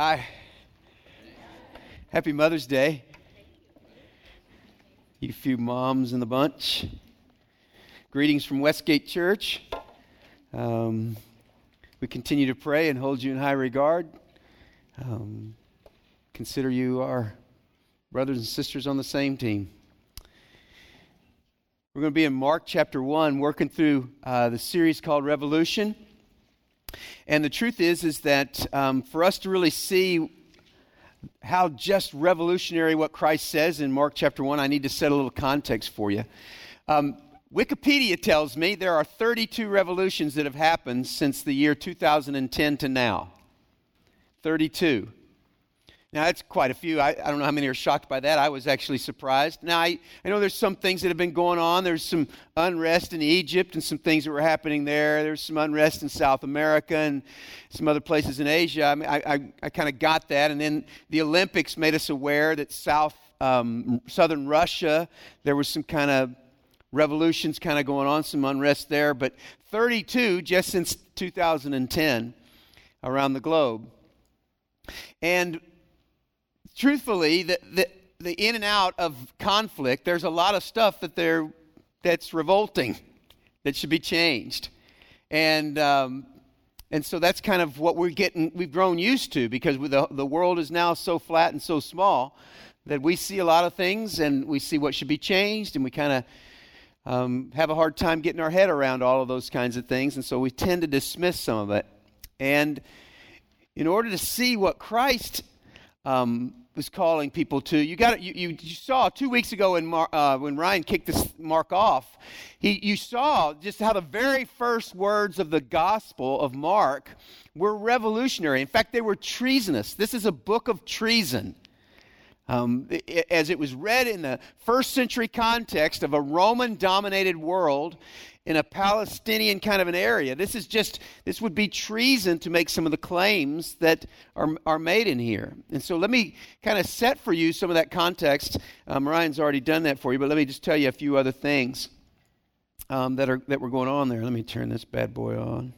Hi. Happy Mother's Day. You few moms in the bunch. Greetings from Westgate Church. Um, we continue to pray and hold you in high regard. Um, consider you our brothers and sisters on the same team. We're going to be in Mark chapter 1, working through uh, the series called Revolution. And the truth is, is that um, for us to really see how just revolutionary what Christ says in Mark chapter 1, I need to set a little context for you. Um, Wikipedia tells me there are 32 revolutions that have happened since the year 2010 to now. 32. Now, that's quite a few. I, I, don't know how many are shocked by that. I was actually surprised. Now, I, I know there's some things that have been going on. There's some unrest in Egypt and some things that were happening there. There's some unrest in South America and some other places in Asia. I, mean, I, I, I kind of got that. And then the Olympics made us aware that South, um, southern Russia, there was some kind of revolutions kind of going on, some unrest there. But 32 just since 2010 around the globe. And truthfully, the, the, the in and out of conflict, there's a lot of stuff that they're, that's revolting, that should be changed. And, um, and so that's kind of what we're getting, we've grown used to because the, the world is now so flat and so small that we see a lot of things and we see what should be changed and we kind of um, have a hard time getting our head around all of those kinds of things. And so we tend to dismiss some of it. And in order to see what Christ um, was calling people to. You got you, you, you saw two weeks ago when Mar, uh, when Ryan kicked this mark off. He you saw just how the very first words of the Gospel of Mark were revolutionary. In fact, they were treasonous. This is a book of treason. Um, as it was read in the first century context of a Roman dominated world, in a Palestinian kind of an area. This is just, this would be treason to make some of the claims that are, are made in here. And so let me kind of set for you some of that context. Um, Ryan's already done that for you, but let me just tell you a few other things um, that, are, that were going on there. Let me turn this bad boy on.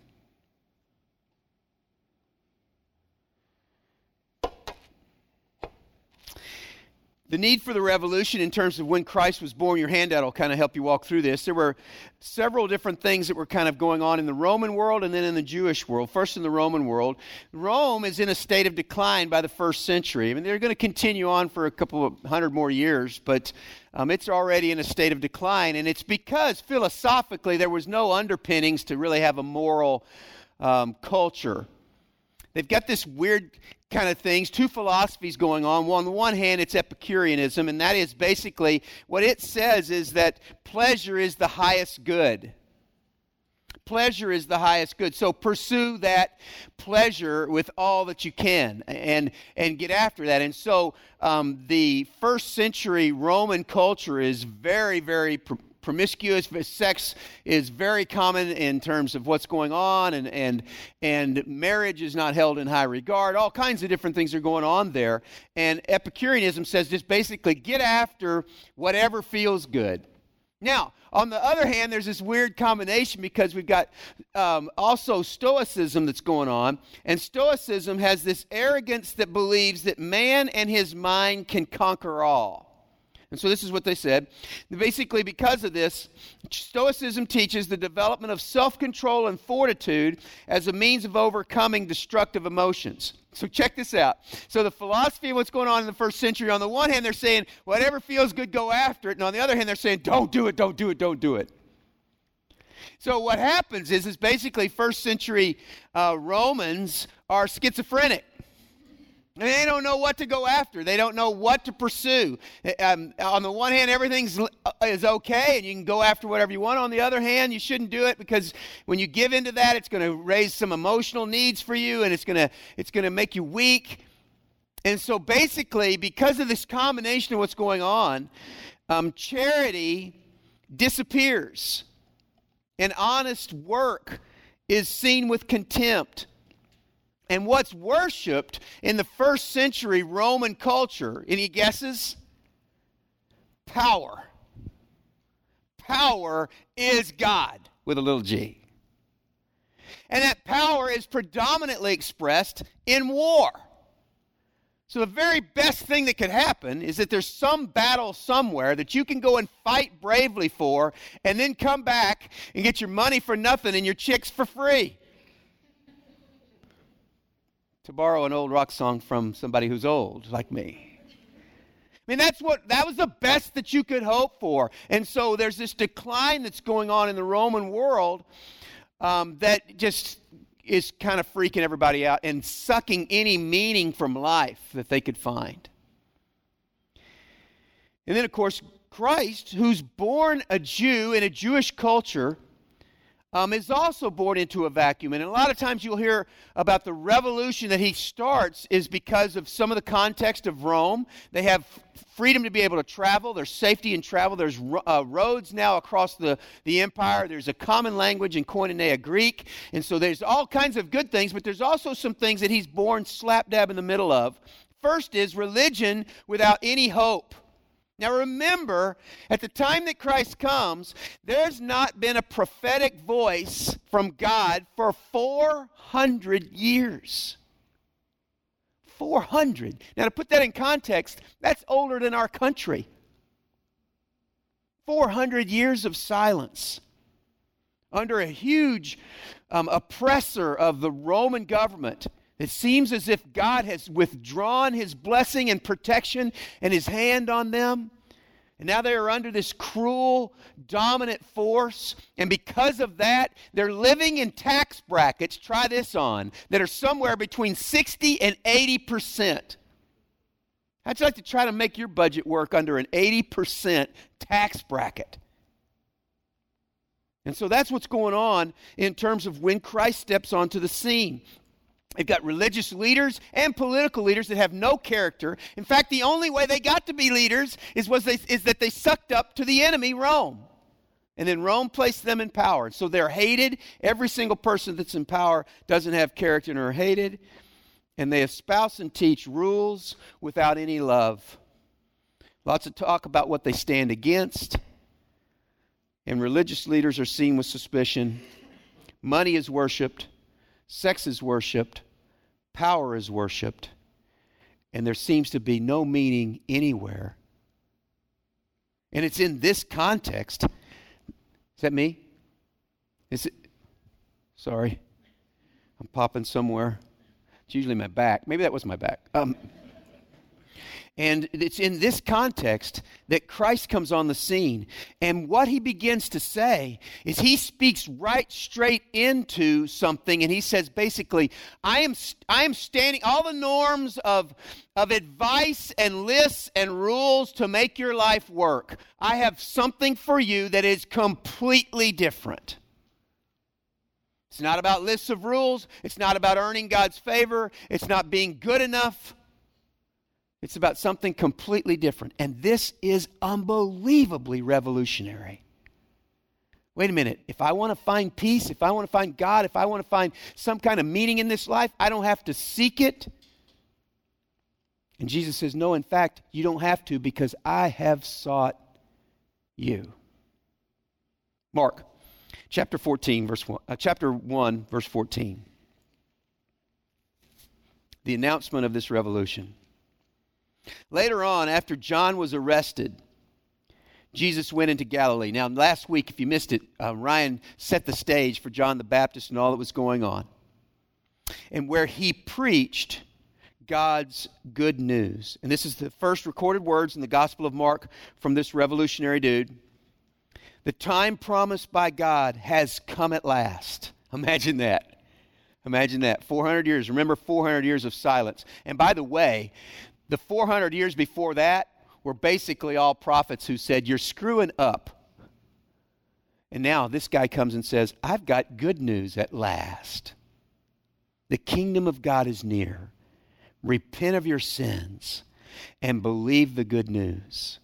The need for the revolution in terms of when Christ was born, your handout will kind of help you walk through this. There were several different things that were kind of going on in the Roman world and then in the Jewish world. First, in the Roman world, Rome is in a state of decline by the first century. I mean, they're going to continue on for a couple of hundred more years, but um, it's already in a state of decline. And it's because philosophically there was no underpinnings to really have a moral um, culture. They've got this weird kind of things, two philosophies going on. Well, on the one hand, it's Epicureanism, and that is basically what it says is that pleasure is the highest good. Pleasure is the highest good. So pursue that pleasure with all that you can and, and get after that. And so um, the first century Roman culture is very, very promiscuous sex is very common in terms of what's going on and, and, and marriage is not held in high regard. All kinds of different things are going on there. And epicureanism says just basically get after whatever feels good. Now on the other hand there's this weird combination because we've got um, also stoicism that's going on and stoicism has this arrogance that believes that man and his mind can conquer all and so this is what they said. Basically, because of this, Stoicism teaches the development of self control and fortitude as a means of overcoming destructive emotions. So check this out. So the philosophy of what's going on in the first century, on the one hand, they're saying, whatever feels good, go after it. And on the other hand, they're saying, don't do it, don't do it, don't do it. So what happens is, is basically first century uh, Romans are schizophrenic. They don't know what to go after. They don't know what to pursue. Um, on the one hand, everything uh, is okay and you can go after whatever you want. On the other hand, you shouldn't do it because when you give into that, it's going to raise some emotional needs for you and it's going to it's going to make you weak. And so, basically, because of this combination of what's going on, um, charity disappears, and honest work is seen with contempt. And what's worshiped in the first century Roman culture, any guesses? Power. Power is God with a little g. And that power is predominantly expressed in war. So, the very best thing that could happen is that there's some battle somewhere that you can go and fight bravely for, and then come back and get your money for nothing and your chicks for free. To borrow an old rock song from somebody who's old, like me. I mean, that's what that was the best that you could hope for. And so there's this decline that's going on in the Roman world um, that just is kind of freaking everybody out and sucking any meaning from life that they could find. And then, of course, Christ, who's born a Jew in a Jewish culture, um, is also born into a vacuum. And a lot of times you'll hear about the revolution that he starts is because of some of the context of Rome. They have freedom to be able to travel, there's safety in travel, there's uh, roads now across the, the empire, there's a common language in Koinonia Greek. And so there's all kinds of good things, but there's also some things that he's born slap dab in the middle of. First is religion without any hope. Now remember, at the time that Christ comes, there's not been a prophetic voice from God for 400 years. 400. Now, to put that in context, that's older than our country. 400 years of silence under a huge um, oppressor of the Roman government. It seems as if God has withdrawn his blessing and protection and his hand on them. And now they are under this cruel, dominant force. And because of that, they're living in tax brackets, try this on, that are somewhere between 60 and 80%. How'd you like to try to make your budget work under an 80% tax bracket? And so that's what's going on in terms of when Christ steps onto the scene. They've got religious leaders and political leaders that have no character. In fact, the only way they got to be leaders is, was they, is that they sucked up to the enemy, Rome. And then Rome placed them in power. So they're hated. Every single person that's in power doesn't have character and are hated. And they espouse and teach rules without any love. Lots of talk about what they stand against. And religious leaders are seen with suspicion. Money is worshiped. Sex is worshiped, power is worshiped, and there seems to be no meaning anywhere. And it's in this context. Is that me? Is it? Sorry. I'm popping somewhere. It's usually my back. Maybe that was my back. Um, and it's in this context that Christ comes on the scene. And what he begins to say is he speaks right straight into something. And he says basically, I am, I am standing, all the norms of, of advice and lists and rules to make your life work. I have something for you that is completely different. It's not about lists of rules. It's not about earning God's favor. It's not being good enough. It's about something completely different. And this is unbelievably revolutionary. Wait a minute. If I want to find peace, if I want to find God, if I want to find some kind of meaning in this life, I don't have to seek it. And Jesus says, No, in fact, you don't have to because I have sought you. Mark chapter 14, verse 1, uh, chapter 1, verse 14. The announcement of this revolution. Later on, after John was arrested, Jesus went into Galilee. Now, last week, if you missed it, uh, Ryan set the stage for John the Baptist and all that was going on. And where he preached God's good news. And this is the first recorded words in the Gospel of Mark from this revolutionary dude. The time promised by God has come at last. Imagine that. Imagine that. 400 years. Remember 400 years of silence. And by the way, the 400 years before that were basically all prophets who said, You're screwing up. And now this guy comes and says, I've got good news at last. The kingdom of God is near. Repent of your sins and believe the good news.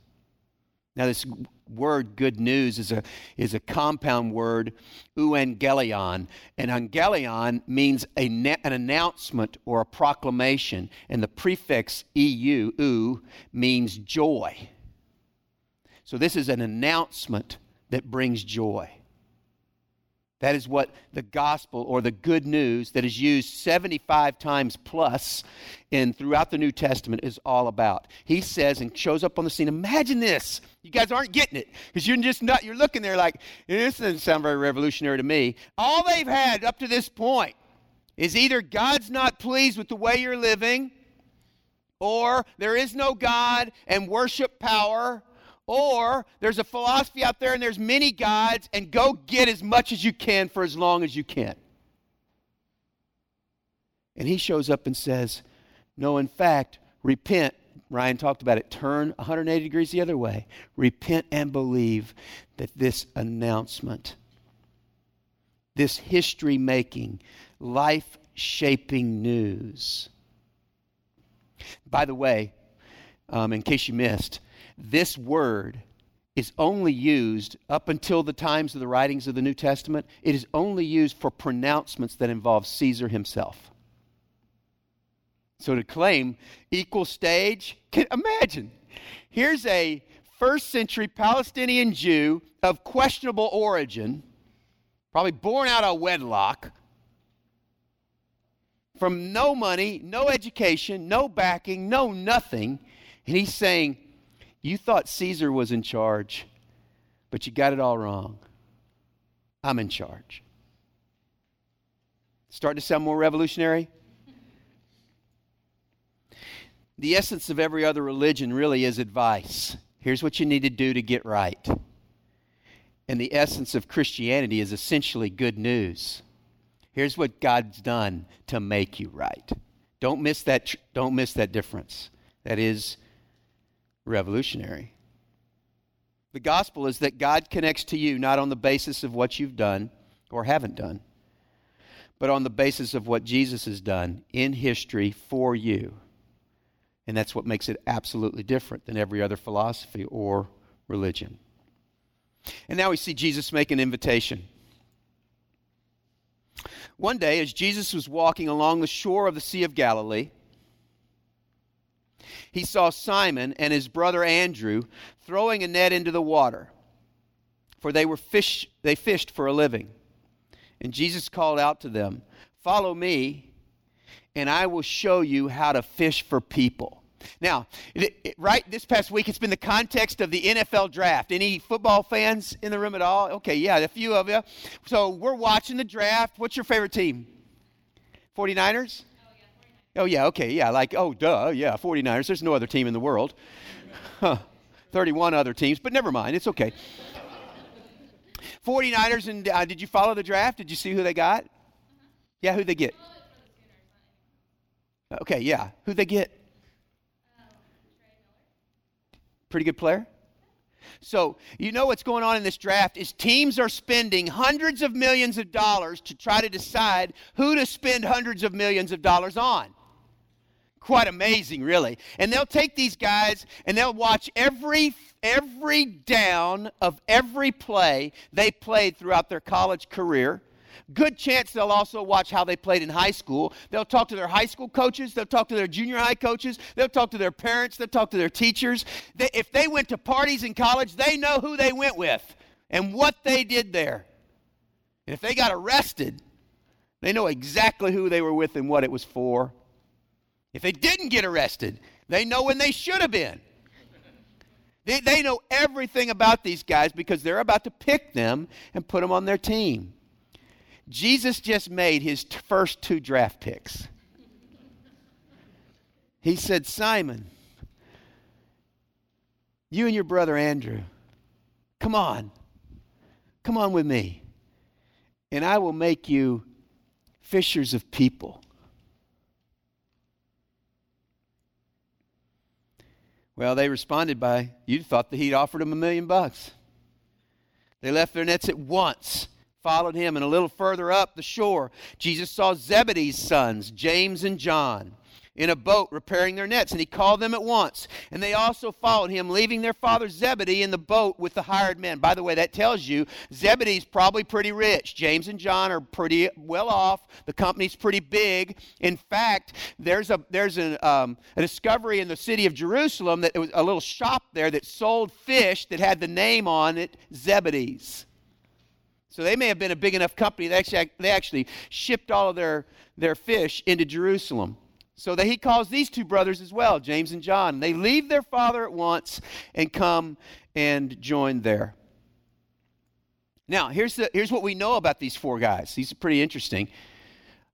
Now, this word good news is a, is a compound word, euangelion. And angelion means a, an announcement or a proclamation. And the prefix eu, means joy. So this is an announcement that brings joy. That is what the gospel or the good news that is used 75 times plus in throughout the New Testament is all about. He says and shows up on the scene. Imagine this. You guys aren't getting it because you're just not, you're looking there like, this doesn't sound very revolutionary to me. All they've had up to this point is either God's not pleased with the way you're living, or there is no God and worship power, or there's a philosophy out there and there's many gods, and go get as much as you can for as long as you can. And he shows up and says, No, in fact, repent. Ryan talked about it. Turn 180 degrees the other way. Repent and believe that this announcement, this history making, life shaping news. By the way, um, in case you missed, this word is only used up until the times of the writings of the New Testament. It is only used for pronouncements that involve Caesar himself. So to claim equal stage, can imagine. Here's a first century Palestinian Jew of questionable origin, probably born out of wedlock, from no money, no education, no backing, no nothing. And he's saying, You thought Caesar was in charge, but you got it all wrong. I'm in charge. Starting to sound more revolutionary? The essence of every other religion really is advice. Here's what you need to do to get right. And the essence of Christianity is essentially good news. Here's what God's done to make you right. Don't miss that, don't miss that difference. That is revolutionary. The gospel is that God connects to you not on the basis of what you've done or haven't done, but on the basis of what Jesus has done in history for you. And that's what makes it absolutely different than every other philosophy or religion. And now we see Jesus make an invitation. One day, as Jesus was walking along the shore of the Sea of Galilee, he saw Simon and his brother Andrew throwing a net into the water, for they were fish they fished for a living. And Jesus called out to them, "Follow me, and I will show you how to fish for people." Now, right this past week, it's been the context of the NFL draft. Any football fans in the room at all? Okay, yeah, a few of you. So we're watching the draft. What's your favorite team? 49ers? Oh, yeah, okay, yeah, like, oh, duh, yeah, 49ers. There's no other team in the world. Huh, 31 other teams, but never mind, it's okay. 49ers, and uh, did you follow the draft? Did you see who they got? Yeah, who they get? Okay, yeah, who they get? Pretty good player? So, you know what's going on in this draft is teams are spending hundreds of millions of dollars to try to decide who to spend hundreds of millions of dollars on. Quite amazing, really. And they'll take these guys and they'll watch every every down of every play they played throughout their college career Good chance they'll also watch how they played in high school. They'll talk to their high school coaches, they'll talk to their junior high coaches, they'll talk to their parents, they'll talk to their teachers. They, if they went to parties in college, they know who they went with and what they did there. And if they got arrested, they know exactly who they were with and what it was for. If they didn't get arrested, they know when they should have been. They, they know everything about these guys because they're about to pick them and put them on their team. Jesus just made his t- first two draft picks. He said, Simon, you and your brother Andrew, come on. Come on with me. And I will make you fishers of people. Well, they responded by, you thought that he'd offered them a million bucks. They left their nets at once followed him. And a little further up the shore, Jesus saw Zebedee's sons, James and John, in a boat repairing their nets, and he called them at once. And they also followed him, leaving their father Zebedee in the boat with the hired men. By the way, that tells you Zebedee's probably pretty rich. James and John are pretty well off. The company's pretty big. In fact, there's a there's an, um, a discovery in the city of Jerusalem that it was a little shop there that sold fish that had the name on it, Zebedee's. So they may have been a big enough company they actually, they actually shipped all of their, their fish into Jerusalem. So that he calls these two brothers as well, James and John. They leave their father at once and come and join there. Now, here's, the, here's what we know about these four guys. These are pretty interesting.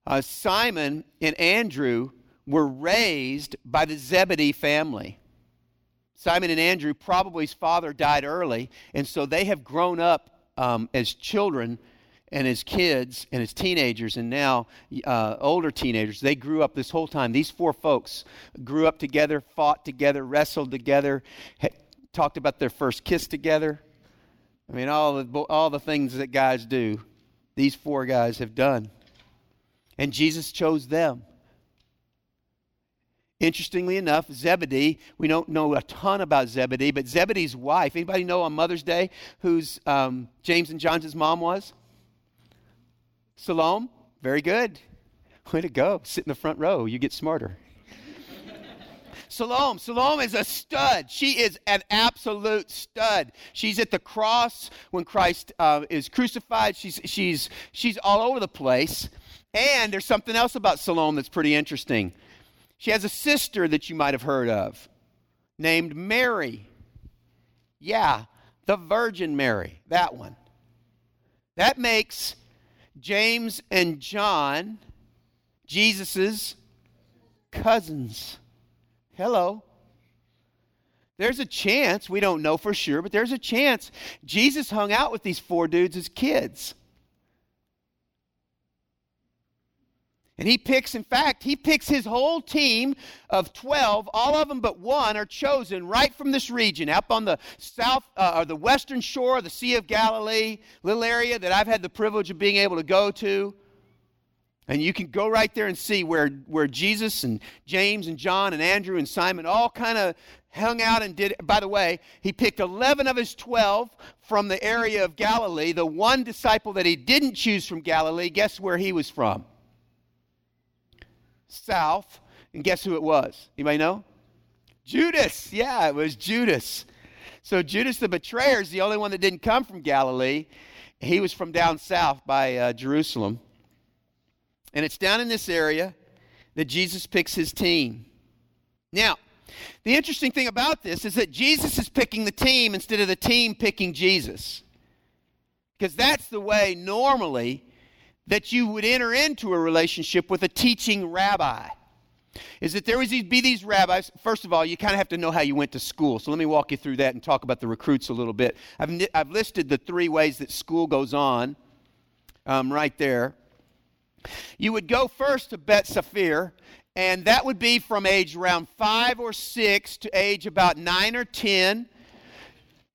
Uh, Simon and Andrew were raised by the Zebedee family. Simon and Andrew, probably his father died early, and so they have grown up um, as children and as kids and as teenagers, and now uh, older teenagers. They grew up this whole time. These four folks grew up together, fought together, wrestled together, talked about their first kiss together. I mean, all the, all the things that guys do, these four guys have done. And Jesus chose them. Interestingly enough, Zebedee, we don't know a ton about Zebedee, but Zebedee's wife, anybody know on Mother's Day who's um, James and John's mom was? Salome? Very good. Way to go. Sit in the front row. You get smarter. Salome. Salome is a stud. She is an absolute stud. She's at the cross when Christ uh, is crucified. She's, she's, she's all over the place. And there's something else about Salome that's pretty interesting. She has a sister that you might have heard of named Mary. Yeah, the Virgin Mary, that one. That makes James and John Jesus's cousins. Hello. There's a chance, we don't know for sure, but there's a chance Jesus hung out with these four dudes as kids. And he picks, in fact, he picks his whole team of 12. All of them but one are chosen right from this region, up on the south uh, or the western shore of the Sea of Galilee, little area that I've had the privilege of being able to go to. And you can go right there and see where, where Jesus and James and John and Andrew and Simon all kind of hung out and did. By the way, he picked 11 of his 12 from the area of Galilee. The one disciple that he didn't choose from Galilee, guess where he was from? South. And guess who it was? Anybody know? Judas. Yeah, it was Judas. So Judas the betrayer is the only one that didn't come from Galilee. He was from down south by uh, Jerusalem. And it's down in this area that Jesus picks his team. Now, the interesting thing about this is that Jesus is picking the team instead of the team picking Jesus. Because that's the way normally that you would enter into a relationship with a teaching rabbi is that there would be these rabbis. First of all, you kind of have to know how you went to school. So let me walk you through that and talk about the recruits a little bit. I've, I've listed the three ways that school goes on um, right there. You would go first to Bet Sefer, and that would be from age around five or six to age about nine or ten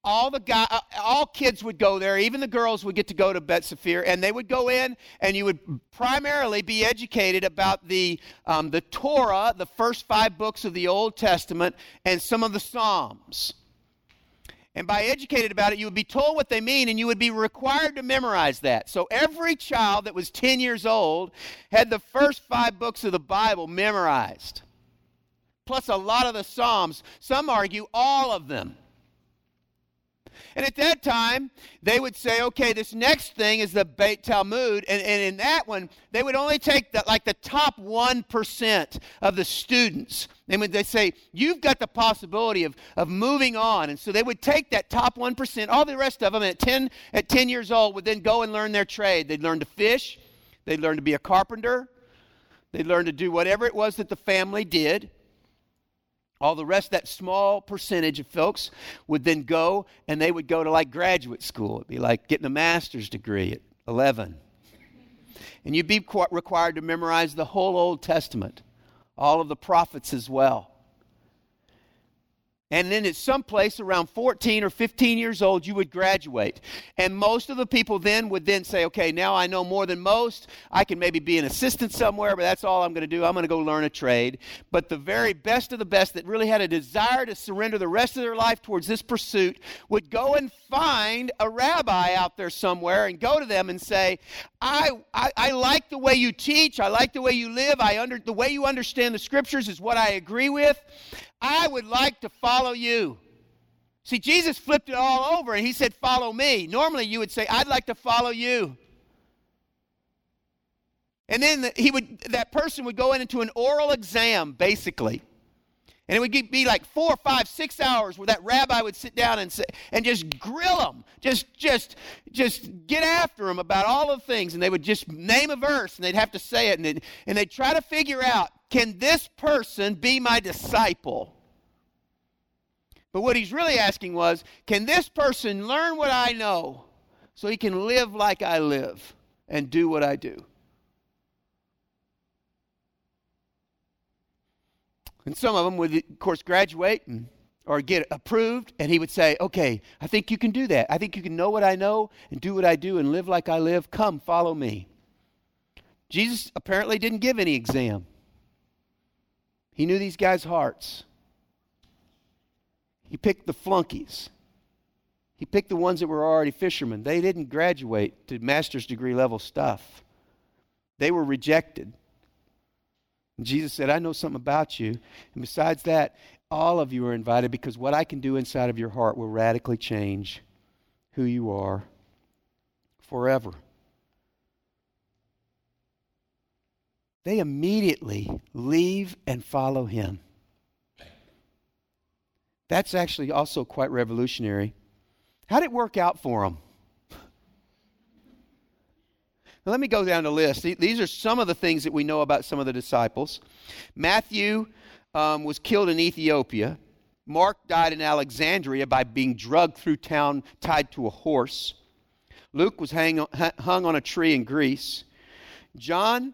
all the guy, uh, all kids would go there. Even the girls would get to go to Bet Sefer, and they would go in, and you would primarily be educated about the um, the Torah, the first five books of the Old Testament, and some of the Psalms. And by educated about it, you would be told what they mean, and you would be required to memorize that. So every child that was 10 years old had the first five books of the Bible memorized, plus a lot of the Psalms. Some argue all of them. And at that time, they would say, okay, this next thing is the Beit Talmud. And, and in that one, they would only take the, like the top 1% of the students. And when they say, you've got the possibility of, of moving on. And so they would take that top 1%, all the rest of them at 10, at 10 years old would then go and learn their trade. They'd learn to fish. They'd learn to be a carpenter. They'd learn to do whatever it was that the family did. All the rest, that small percentage of folks would then go and they would go to like graduate school. It'd be like getting a master's degree at 11. And you'd be required to memorize the whole Old Testament, all of the prophets as well. And then at some place around 14 or 15 years old, you would graduate. And most of the people then would then say, okay, now I know more than most. I can maybe be an assistant somewhere, but that's all I'm going to do. I'm going to go learn a trade. But the very best of the best that really had a desire to surrender the rest of their life towards this pursuit would go and find a rabbi out there somewhere and go to them and say, I, I, I like the way you teach. I like the way you live. I under, the way you understand the scriptures is what I agree with. I would like to follow you. See, Jesus flipped it all over and he said, Follow me. Normally you would say, I'd like to follow you. And then he would, that person would go into an oral exam, basically. And it would be like four, five, six hours where that rabbi would sit down and say, and just grill them, just, just, just get after them about all the things. And they would just name a verse and they'd have to say it. And and they'd try to figure out, can this person be my disciple? But what he's really asking was, can this person learn what I know so he can live like I live and do what I do? And some of them would, of course, graduate and, or get approved, and he would say, Okay, I think you can do that. I think you can know what I know and do what I do and live like I live. Come, follow me. Jesus apparently didn't give any exam. He knew these guys' hearts. He picked the flunkies. He picked the ones that were already fishermen. They didn't graduate to master's degree level stuff, they were rejected. And Jesus said, I know something about you. And besides that, all of you are invited because what I can do inside of your heart will radically change who you are forever. They immediately leave and follow him. That's actually also quite revolutionary. How did it work out for them? Let me go down the list. These are some of the things that we know about some of the disciples. Matthew um, was killed in Ethiopia. Mark died in Alexandria by being drugged through town tied to a horse. Luke was hang, hung on a tree in Greece. John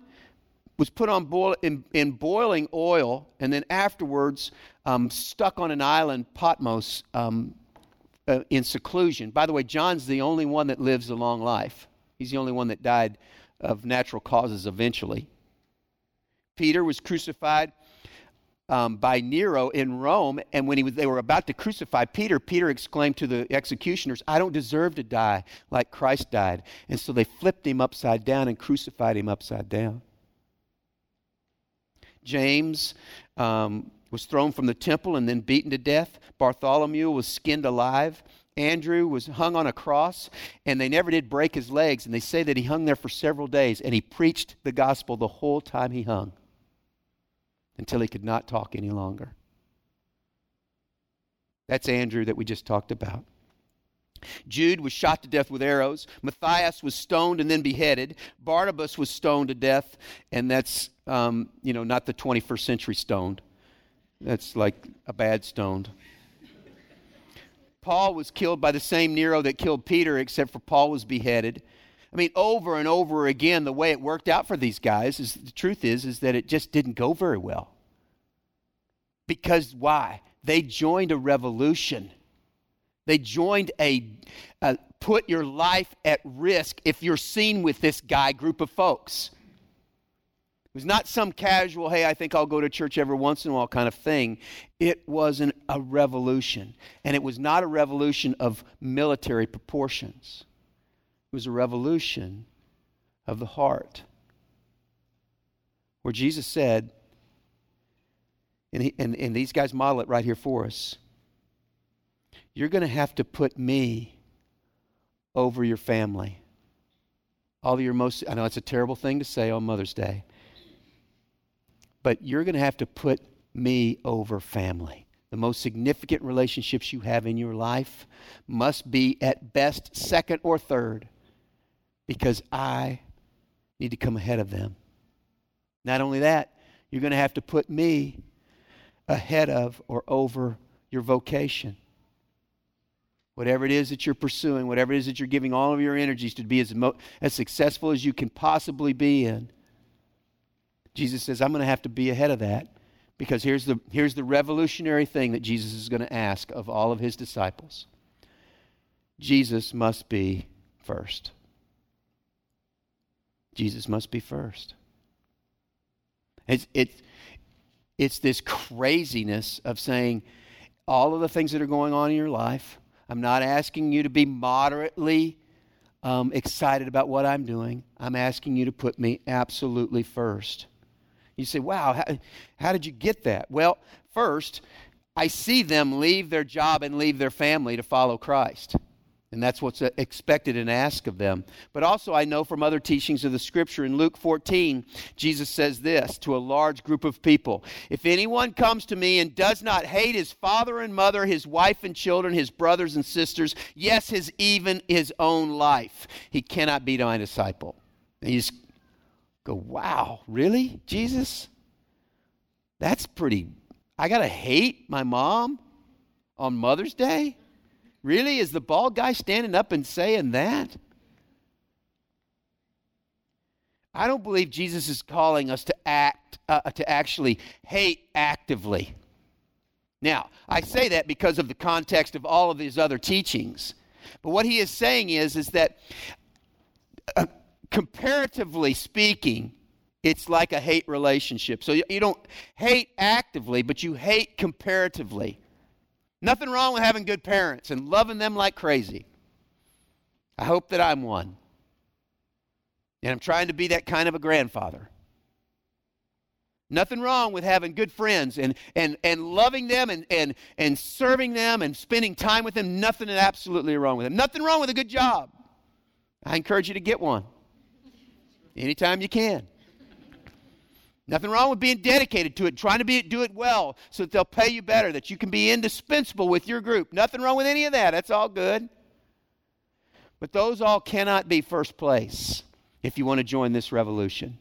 was put on boil, in, in boiling oil and then afterwards um, stuck on an island, Patmos, um, uh, in seclusion. By the way, John's the only one that lives a long life. He's the only one that died of natural causes eventually. Peter was crucified um, by Nero in Rome, and when he was, they were about to crucify Peter, Peter exclaimed to the executioners, I don't deserve to die like Christ died. And so they flipped him upside down and crucified him upside down. James um, was thrown from the temple and then beaten to death. Bartholomew was skinned alive. Andrew was hung on a cross, and they never did break his legs. And they say that he hung there for several days, and he preached the gospel the whole time he hung until he could not talk any longer. That's Andrew that we just talked about. Jude was shot to death with arrows. Matthias was stoned and then beheaded. Barnabas was stoned to death, and that's, um, you know, not the 21st century stoned. That's like a bad stoned. Paul was killed by the same Nero that killed Peter, except for Paul was beheaded. I mean, over and over again, the way it worked out for these guys is the truth is, is that it just didn't go very well. Because why? They joined a revolution. They joined a, a put your life at risk if you're seen with this guy group of folks. It was not some casual, hey, I think I'll go to church every once in a while kind of thing. It was an, a revolution. And it was not a revolution of military proportions, it was a revolution of the heart. Where Jesus said, and, he, and, and these guys model it right here for us you're going to have to put me over your family. All your most, I know it's a terrible thing to say on Mother's Day but you're going to have to put me over family. The most significant relationships you have in your life must be at best second or third because I need to come ahead of them. Not only that, you're going to have to put me ahead of or over your vocation. Whatever it is that you're pursuing, whatever it is that you're giving all of your energies to be as, mo- as successful as you can possibly be in, Jesus says, I'm going to have to be ahead of that because here's the, here's the revolutionary thing that Jesus is going to ask of all of his disciples Jesus must be first. Jesus must be first. It's, it's, it's this craziness of saying all of the things that are going on in your life. I'm not asking you to be moderately um, excited about what I'm doing. I'm asking you to put me absolutely first. You say, wow, how, how did you get that? Well, first, I see them leave their job and leave their family to follow Christ. And that's what's uh, expected and asked of them. But also, I know from other teachings of the scripture in Luke 14, Jesus says this to a large group of people If anyone comes to me and does not hate his father and mother, his wife and children, his brothers and sisters, yes, his even his own life, he cannot be my disciple. Just go, wow, really, Jesus? That's pretty. I got to hate my mom on Mother's Day? Really? Is the bald guy standing up and saying that? I don't believe Jesus is calling us to act, uh, to actually hate actively. Now, I say that because of the context of all of these other teachings. But what he is saying is, is that uh, comparatively speaking, it's like a hate relationship. So you, don't hate actively, but you hate comparatively. Nothing wrong with having good parents and loving them like crazy. I hope that I'm one. And I'm trying to be that kind of a grandfather. Nothing wrong with having good friends and, and, and loving them and, and, and serving them and spending time with them. Nothing absolutely wrong with them. Nothing wrong with a good job. I encourage you to get one anytime you can. Nothing wrong with being dedicated to it, trying to be, do it well so that they'll pay you better, that you can be indispensable with your group. Nothing wrong with any of that. That's all good. But those all cannot be first place if you want to join this revolution.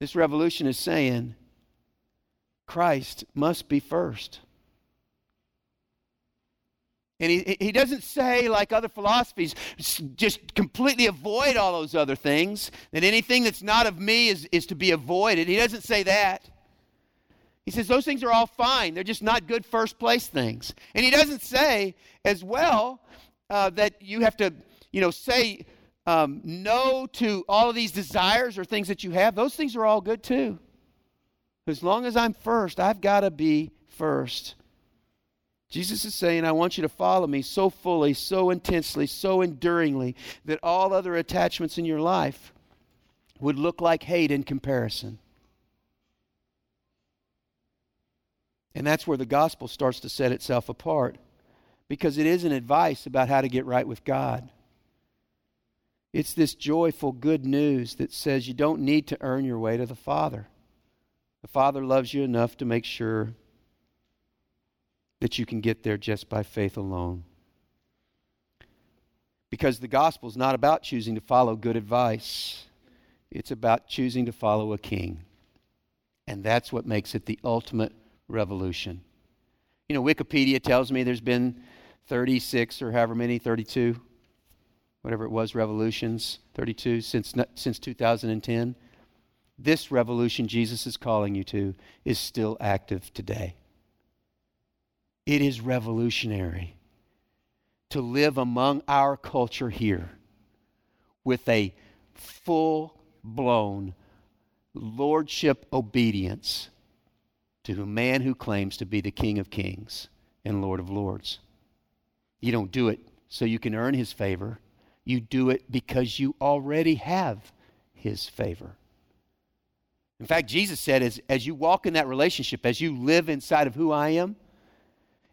This revolution is saying Christ must be first. And he, he doesn't say, like other philosophies, just completely avoid all those other things, that anything that's not of me is, is to be avoided. He doesn't say that. He says those things are all fine. They're just not good first place things. And he doesn't say as well uh, that you have to, you know, say um, no to all of these desires or things that you have. Those things are all good too. As long as I'm first, I've got to be first. Jesus is saying, I want you to follow me so fully, so intensely, so enduringly that all other attachments in your life would look like hate in comparison. And that's where the gospel starts to set itself apart because it isn't advice about how to get right with God. It's this joyful good news that says you don't need to earn your way to the Father. The Father loves you enough to make sure that you can get there just by faith alone. Because the gospel is not about choosing to follow good advice, it's about choosing to follow a king. And that's what makes it the ultimate revolution. You know, Wikipedia tells me there's been 36 or however many, 32, whatever it was, revolutions, 32 since, since 2010. This revolution Jesus is calling you to is still active today. It is revolutionary to live among our culture here with a full blown lordship obedience to a man who claims to be the King of Kings and Lord of Lords. You don't do it so you can earn his favor, you do it because you already have his favor. In fact, Jesus said, as, as you walk in that relationship, as you live inside of who I am,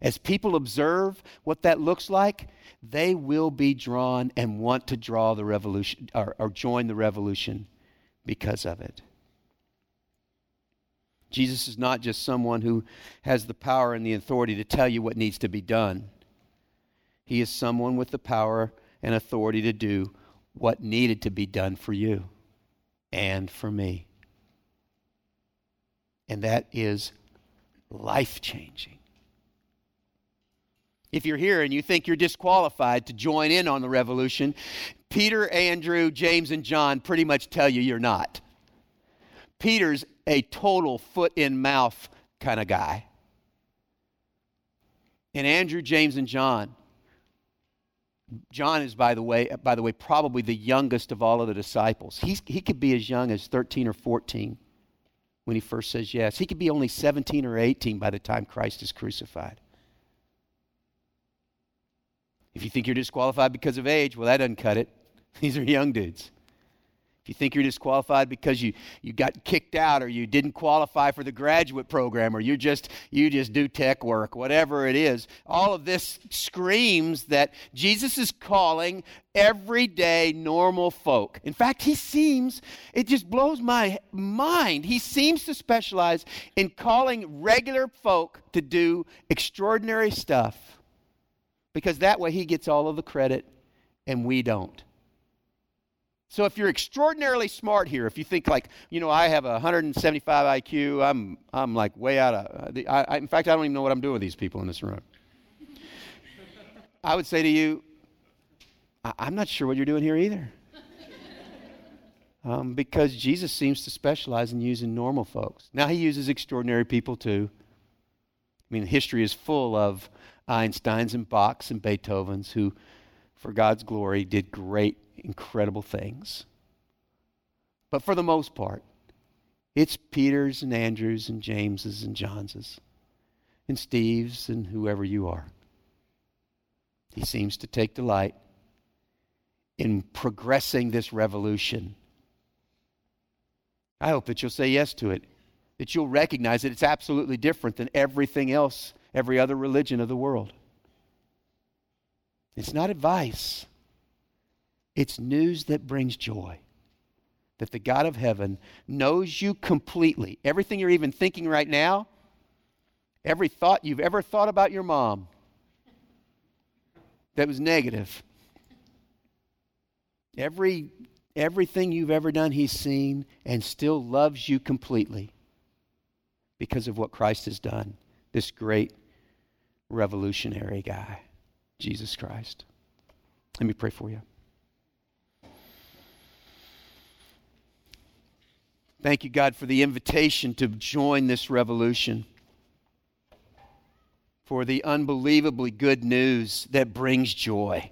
as people observe what that looks like, they will be drawn and want to draw the revolution or, or join the revolution because of it. Jesus is not just someone who has the power and the authority to tell you what needs to be done. He is someone with the power and authority to do what needed to be done for you and for me. And that is life changing. If you're here and you think you're disqualified to join in on the revolution, Peter, Andrew, James, and John pretty much tell you you're not. Peter's a total foot in mouth kind of guy. And Andrew, James, and John. John is, by the way, by the way, probably the youngest of all of the disciples. He's, he could be as young as 13 or 14 when he first says yes. He could be only 17 or 18 by the time Christ is crucified. If you think you're disqualified because of age, well, that doesn't cut it. These are young dudes. If you think you're disqualified because you, you got kicked out or you didn't qualify for the graduate program or you just you just do tech work, whatever it is, all of this screams that Jesus is calling everyday normal folk. In fact, he seems it just blows my mind. He seems to specialize in calling regular folk to do extraordinary stuff. Because that way he gets all of the credit and we don't. So if you're extraordinarily smart here, if you think like, you know, I have a 175 IQ, I'm, I'm like way out of, the, I, I, in fact, I don't even know what I'm doing with these people in this room. I would say to you, I, am not sure what you're doing here either. Um, because Jesus seems to specialize in using normal folks. Now, he uses extraordinary people too. I mean, history is full of Einsteins and Bachs and Beethovens who, for God's glory, did great incredible things. But for the most part, it's Peter's and Andrew's and James's and John's and Steve's and whoever you are. He seems to take delight in progressing this revolution. I hope that you'll say yes to it, that you'll recognize that it's absolutely different than everything else, every other religion of the world. It's not advice. It's news that brings joy. That the God of heaven knows you completely. Everything you're even thinking right now, every thought you've ever thought about your mom that was negative, every, everything you've ever done, He's seen and still loves you completely because of what Christ has done. This great revolutionary guy, Jesus Christ. Let me pray for you. Thank you, God, for the invitation to join this revolution, for the unbelievably good news that brings joy.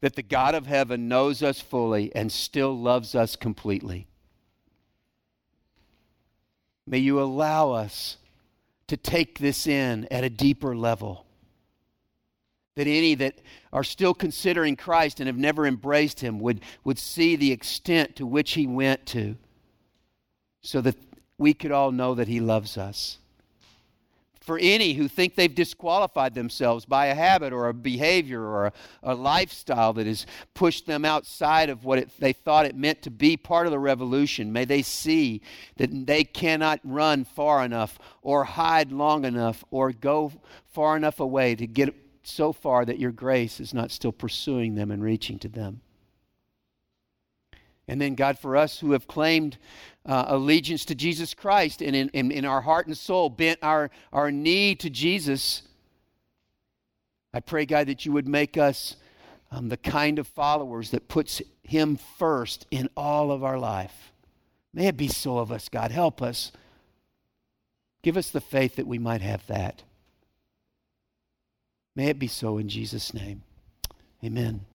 That the God of heaven knows us fully and still loves us completely. May you allow us to take this in at a deeper level. That any that are still considering Christ and have never embraced him would, would see the extent to which he went to so that we could all know that He loves us. For any who think they've disqualified themselves by a habit or a behavior or a, a lifestyle that has pushed them outside of what it, they thought it meant to be part of the revolution, may they see that they cannot run far enough or hide long enough or go far enough away to get so far that your grace is not still pursuing them and reaching to them. And then, God, for us who have claimed uh, allegiance to Jesus Christ and in, in, in our heart and soul bent our, our knee to Jesus, I pray, God, that you would make us um, the kind of followers that puts Him first in all of our life. May it be so of us, God. Help us. Give us the faith that we might have that. May it be so in Jesus' name. Amen.